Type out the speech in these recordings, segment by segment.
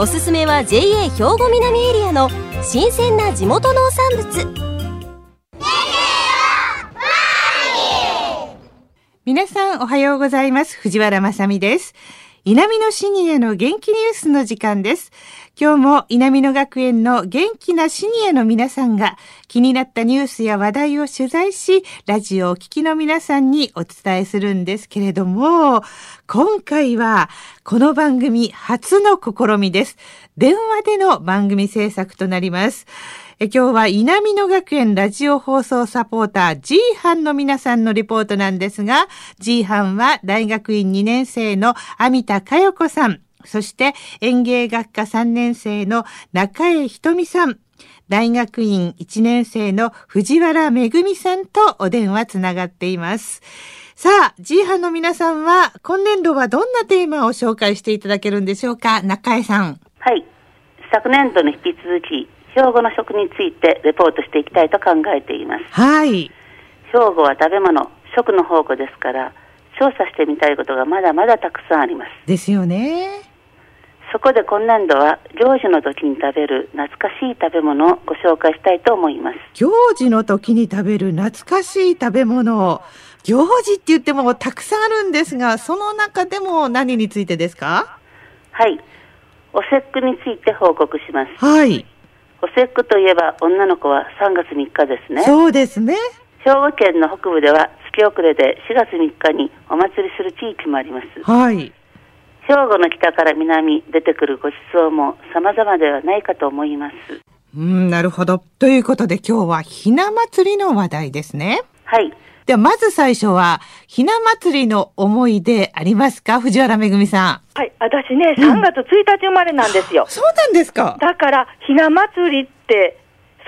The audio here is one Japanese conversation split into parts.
おすすめは JA 兵庫南エリアの新鮮な地元農産物。皆さんおはようございます。藤原まさです。南のシニアの元気ニュースの時間です。今日も南野学園の元気なシニアの皆さんが気になったニュースや話題を取材し、ラジオをお聞きの皆さんにお伝えするんですけれども、今回はこの番組初の試みです。電話での番組制作となります。え今日は稲美野学園ラジオ放送サポーター G 班の皆さんのリポートなんですが、G 班は大学院2年生の網田佳代子さん、そして園芸学科3年生の中江ひとみさん、大学院1年生の藤原めぐみさんとお電話つながっています。さあ、G 班の皆さんは今年度はどんなテーマを紹介していただけるんでしょうか？中江さん。はい。昨年度に引き続き、兵庫の食についてレポートしていきたいと考えています。はい。兵庫は食べ物、食の宝庫ですから、調査してみたいことがまだまだたくさんあります。ですよね。そこで今年度は行事の時に食べる懐かしい食べ物をご紹介したいと思います。行事の時に食べる懐かしい食べ物。行事って言ってもたくさんあるんですが、その中でも何についてですか？はい。お節句について報告します。はい。お節句といえば女の子は3月3日ですね。そうですね。兵庫県の北部では月遅れで4月3日にお祭りする地域もあります。はい。兵庫の北から南出てくるご馳走も様々ではないかと思います。うん、なるほど。ということで今日はひな祭りの話題ですね。はい。ではまず最初は、ひな祭りの思い出ありますか？藤原めぐみさん。はい、私ね、3月1日生まれなんですよ。そうなんですか。だから、ひな祭りって、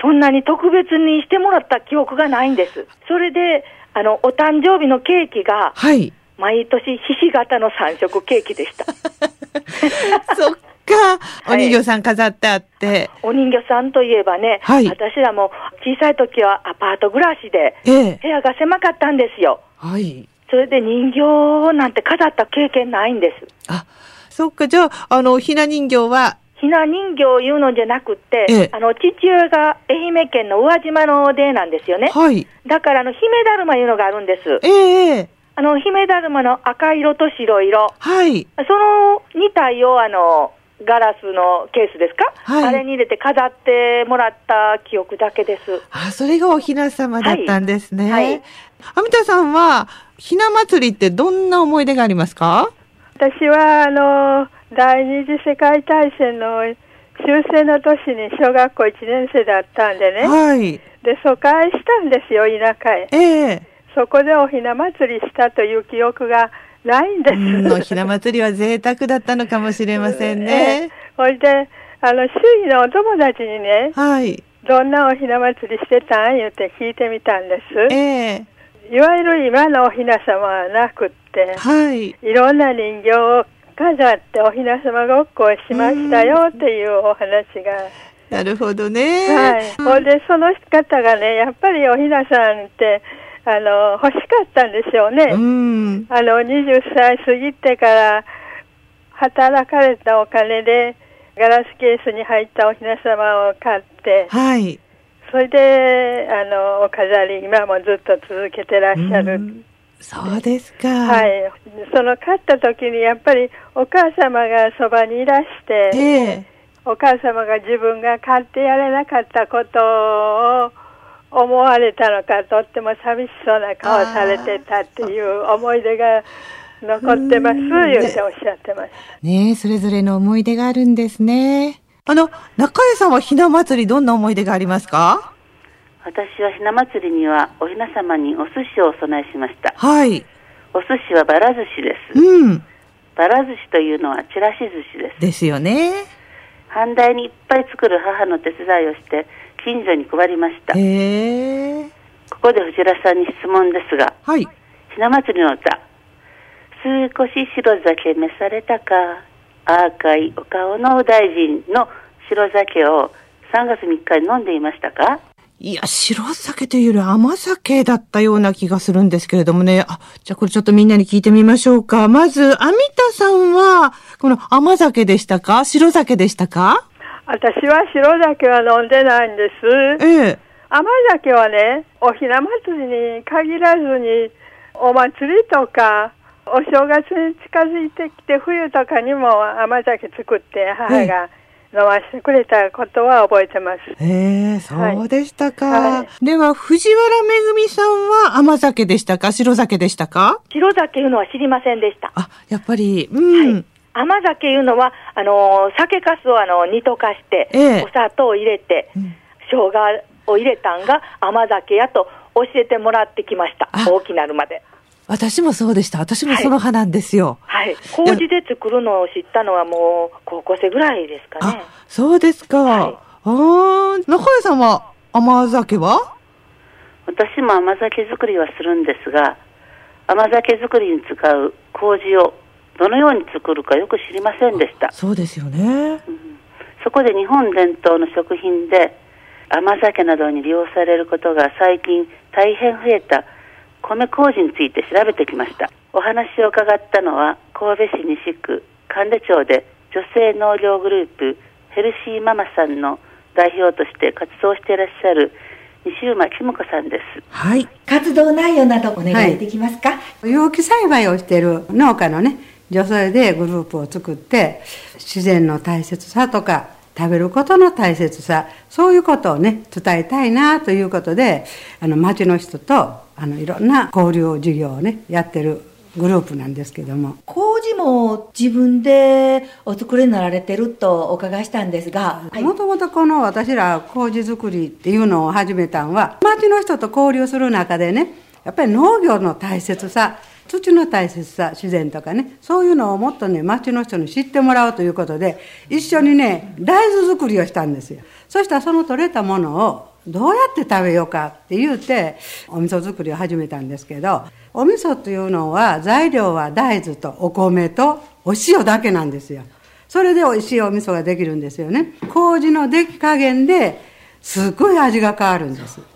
そんなに特別にしてもらった記憶がないんです。それで、あの、お誕生日のケーキが、はい。毎年、ひし形の三色ケーキでした。そっか、お人形さん飾ってあって。お人形さんといえばね、はい、私らも小さい時はアパート暮らしで、部屋が狭かったんですよ。はい。それで人形なんて飾った経験ないんです。あ、そっか、じゃあ、あの、ひな人形は、ひな人形を言うのじゃなくて、ええ、あの、父親が愛媛県の宇和島の出なんですよね。はい。だから、あの、姫だるまいうのがあるんです。ええあの、姫だるまの赤色と白色。はい。その2体を、あの、ガラスのケースですか、はい、あれに入れて飾ってもらった記憶だけです。あ、それがおひな様だったんですね。はい。アミタさんは、ひな祭りってどんな思い出がありますか？私は、あの、第二次世界大戦の終戦の年に小学校1年生だったんでね。はい。で、疎開したんですよ、田舎へ。ええーそこでおひな祭りしたという記憶がないんです。おひな祭りは贅沢だったのかもしれませんね。ほ、いで、あの、周囲のお友達にね、はい。どんなおひな祭りしてたん言って聞いてみたんです。ええいわゆる今のおひな様はなくって、はい。いろんな人形を飾っておひな様ごっこをしましたよっていうお話が。なるほどね。はい。ほ、んで、その方がね、やっぱりおひなさんって、あの欲しかったんでしょうね。うん、あの20歳過ぎてから働かれたお金でガラスケースに入ったおひな様を買って、はい、それであのお飾り今もずっと続けてらっしゃる。うそうですか。はい。その買った時にやっぱりお母様がそばにいらして、ええ、お母様が自分が買ってやれなかったことを思われたのかとっても寂しそうな顔されてたっていう思い出が残ってます言っておっしゃってました。ねそれぞれの思い出があるんですね。あの、中江さんはひな祭りどんな思い出がありますか？私はひな祭りにはおひな様にお寿司をお供えしました。はい。お寿司はばら寿司です。うん。ばら寿司というのはちらし寿司です。ですよね。半台にいっぱい作る母の手伝いをして近所に配りました。ここで藤原さんに質問ですがはい。ひな祭りの歌少し白酒召されたか赤いお顔のお大臣の白酒を3月3日に飲んでいましたか？いや、白酒というより甘酒だったような気がするんですけれどもね。あ、じゃあこれちょっとみんなに聞いてみましょうか。まず、アミタさんは、この甘酒でしたか？白酒でしたか？私は白酒は飲んでないんです。ええ。甘酒はね、おひな祭りに限らずに、お祭りとか、お正月に近づいてきて、冬とかにも甘酒作って母が飲ませてくれたことは覚えてます。ええそうでしたか。はでは、藤原めぐみさんは甘酒でしたか？白酒でしたか？白酒いうのは知りませんでした。あ、やっぱり、うん。甘酒いうのは、あのー酒粕をあの煮溶かして、ええお砂糖を入れて、うん生姜を入れたんが甘酒やと教えてもらってきましたあ。大きなるまで。私もそうでした。私もその派なんですよ。はい。麹で作るのを知ったのはもう高校生ぐらいですかねあ。、そうですか。はいあー中谷さんは甘酒は？私も甘酒作りはするんですが甘酒作りに使う麹をどのように作るかよく知りませんでした。そうですよね。そこで日本伝統の食品で甘酒などに利用されることが最近大変増えた米麹について調べてきました。お話を伺ったのは神戸市西区神出町で女性農業グループヘルシーママさんの代表として活動していらっしゃる西馬きむ子さんです。はい。活動内容などお願いできますか、有機栽培をしている農家のね女性でグループを作って自然の大切さとか食べることの大切さそういうことをね伝えたいなということであの町の人とあのいろんな交流事業をねやってるグループなんですけども。麹も自分でお作りになられてるとお伺いしたんですが、はい。もともとこの私ら麹作りっていうのを始めたんは町の人と交流する中でねやっぱり農業の大切さ土の大切さ自然とかねそういうのをもっとね町の人に知ってもらうということで一緒にね大豆作りをしたんですよそしたらその取れたものをどうやって食べようかって言うてお味噌作りを始めたんですけどお味噌というのは材料は大豆とお米とお塩だけなんですよそれで美味しいお味噌ができるんですよね。麹の出来加減ですっごい味が変わるんです。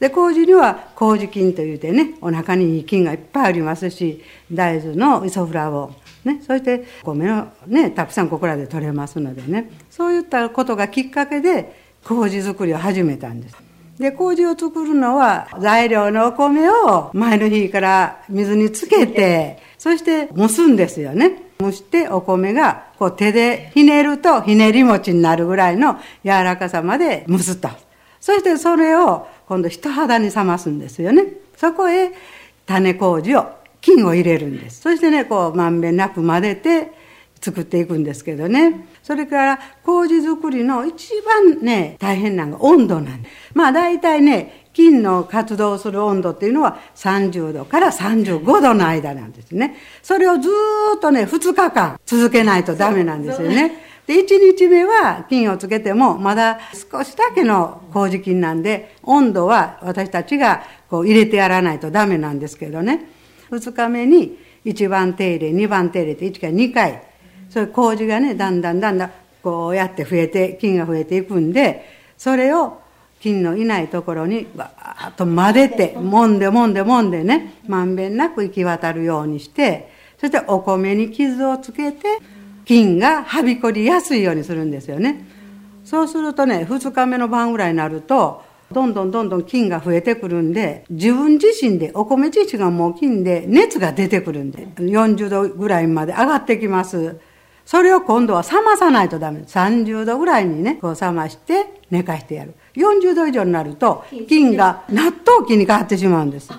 で、麹には麹菌といってね、お腹にいい菌がいっぱいありますし、大豆のイソフラボン、ね、そして米のね、たくさんここらで取れますのでね、そういったことがきっかけで麹作りを始めたんです。で、麹を作るのは材料のお米を前の日から水につけて、そして蒸すんですよね。蒸してお米がこう手でひねるとひねり餅になるぐらいの柔らかさまで蒸すと。そしてそれを今度人肌に冷ますんですよね。そこへ種麹を、菌を入れるんです。そしてね、こうまんべんなく混ぜて作っていくんですけどね。それから麹作りの一番ね、大変なのが温度なんです。まあ大体ね、菌の活動する温度っていうのは30度から35度の間なんですね。それをずっとね、2日間続けないとダメなんですよね。で、1日目は菌をつけても、まだ少しだけの麹菌なんで、温度は私たちがこう入れてやらないとダメなんですけどね。2日目に1番手入れ、2番手入れって1回2回、そういう麹がね、だんだんだんだんこうやって増えて、菌が増えていくんで、それを菌のいないところにわーっと混ぜて、揉んで揉んで揉んでね、まんべんなく行き渡るようにして、そしてお米に傷をつけて、菌がはびこりやすいようにするんですよね。そうするとね、2日目の晩ぐらいになると、どんどんどんどん菌が増えてくるんで、自分自身で、お米自身がもう菌で熱が出てくるんで、40度ぐらいまで上がってきます。それを今度は冷まさないとダメ。30度ぐらいにね、こう冷まして寝かしてやる。40度以上になると、菌が納豆菌に変わってしまうんです。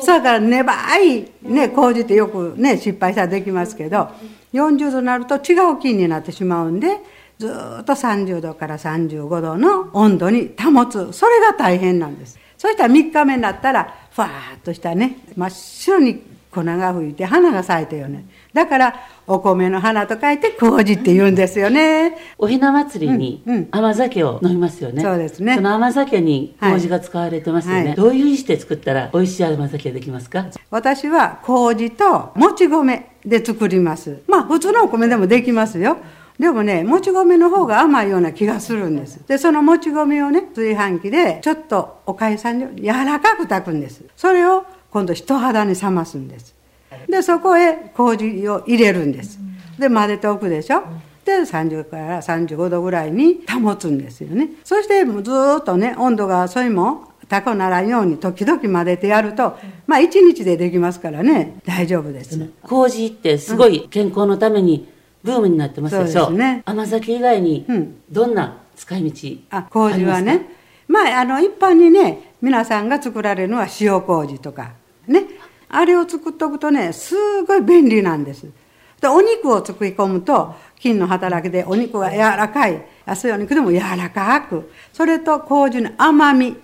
それから粘い、ね、麹ってよくね、失敗したらできますけど、40度になると違う菌になってしまうんで、ずっと30度から35度の温度に保つ。それが大変なんです。そしたら3日目になったら、ふわーっとしたね、真っ白に粉が吹いて花が咲いたよね。だからお米の花と書いて麹って言うんですよね。おひな祭りにうんうん。甘酒を飲みますよね、そうですね。その甘酒に麹が使われてますよね、はい。どういう意して作ったら美味しい甘酒ができますか？私は麹ともち米で作ります。まあ普通のお米でもできますよ。でもねもち米の方が甘いような気がするんです。でそのもち米をね炊飯器でちょっとおかゆさんに柔らかく炊くんです。それを今度人肌に冷ますんです。でそこへ麹を入れるんです。で混ぜておくでしょ。で30から35度ぐらいに保つんですよね。そしてもうずーっとね温度がそれも高くならんように時々混ぜてやるとまあ1日でできますからね。大丈夫です。麹ってすごい健康のためにブームになってますでしょ、そうですね。甘酒以外にうん。どんな使い道あ麹はありねまああの一般にね皆さんが作られるのは塩麹とかね。あれを作っとくとねすごい便利なんです。でお肉を作り込むと菌の働きでお肉が柔らかい。安いお肉でも柔らかく。それと麹の甘み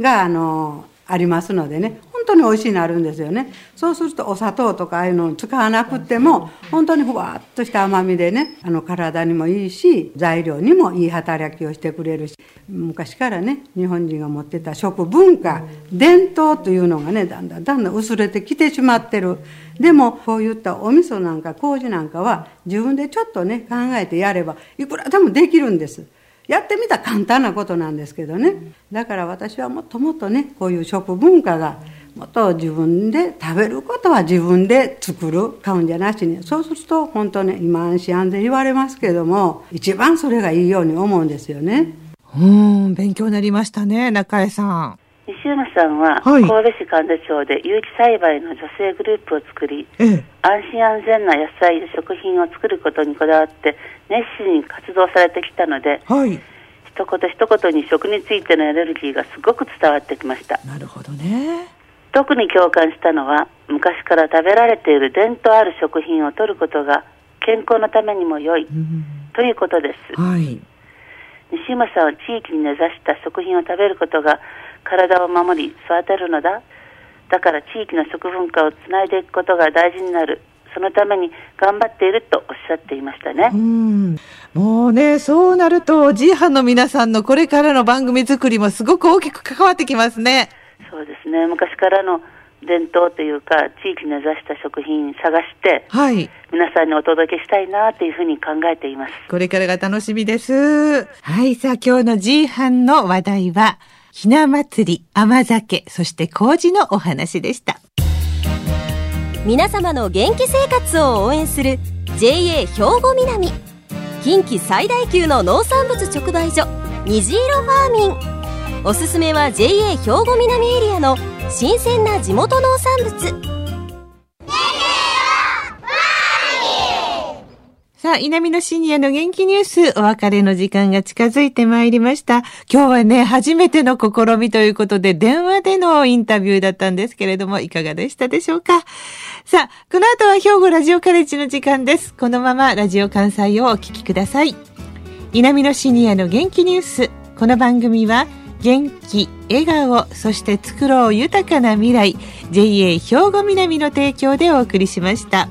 があのありますのでね。当に美味しいなるんですよね。そうするとお砂糖とかああいうのを使わなくっても本当にふわっとした甘みでねあの体にもいいし材料にもいい働きをしてくれるし。昔からね日本人が持ってた食文化伝統というのがねだんだんだんだん薄れてきてしまってる。でもこういったお味噌なんか麹なんかは自分でちょっとね考えてやればいくらでもできるんです。やってみたら簡単なことなんですけどね。だから私はもっともっとねこういう食文化がもっと自分で食べることは自分で作る買うんじゃなしにそうすると本当ね今安心安全言われますけども一番それがいいように思うんですよね。うん、勉強になりましたね、中江さん。西山さんは、はい神戸市神田町で有機栽培の女性グループを作りええ。安心安全な野菜や食品を作ることにこだわって熱心に活動されてきたのではい。一言一言に食についてのエネルギーがすごく伝わってきましたなるほどね。特に共感したのは昔から食べられている伝統ある食品を取ることが健康のためにも良いうん。ということですはい。西山さんは地域に根ざした食品を食べることが体を守り育てるのだだから地域の食文化をつないでいくことが大事になるそのために頑張っているとおっしゃっていましたねうん。もうね、そうなると、G 班の皆さんのこれからの番組作りもすごく大きく関わってきますね。そうですね昔からの伝統というか地域に根ざした食品探してはい。皆さんにお届けしたいなというふうに考えていますこれからが楽しみです。はい。さあ、今日の G 班の話題は、ひな祭り、甘酒、そして麹のお話でした。皆様の元気生活を応援する JA 兵庫南近畿最大級の農産物直売所虹色ファーミンおすすめは JA 兵庫南エリアの新鮮な地元農産物さあ、稲美のシニアの元気ニュース、お別れの時間が近づいてまいりました。今日はね、初めての試みということで、電話でのインタビューだったんですけれども、いかがでしたでしょうか？さあ、この後は兵庫ラジオカレッジの時間です。このままラジオ関西をお聞きください。稲美のシニアの元気ニュース。この番組は、元気、笑顔、そして作ろう豊かな未来、JA 兵庫南の提供でお送りしました。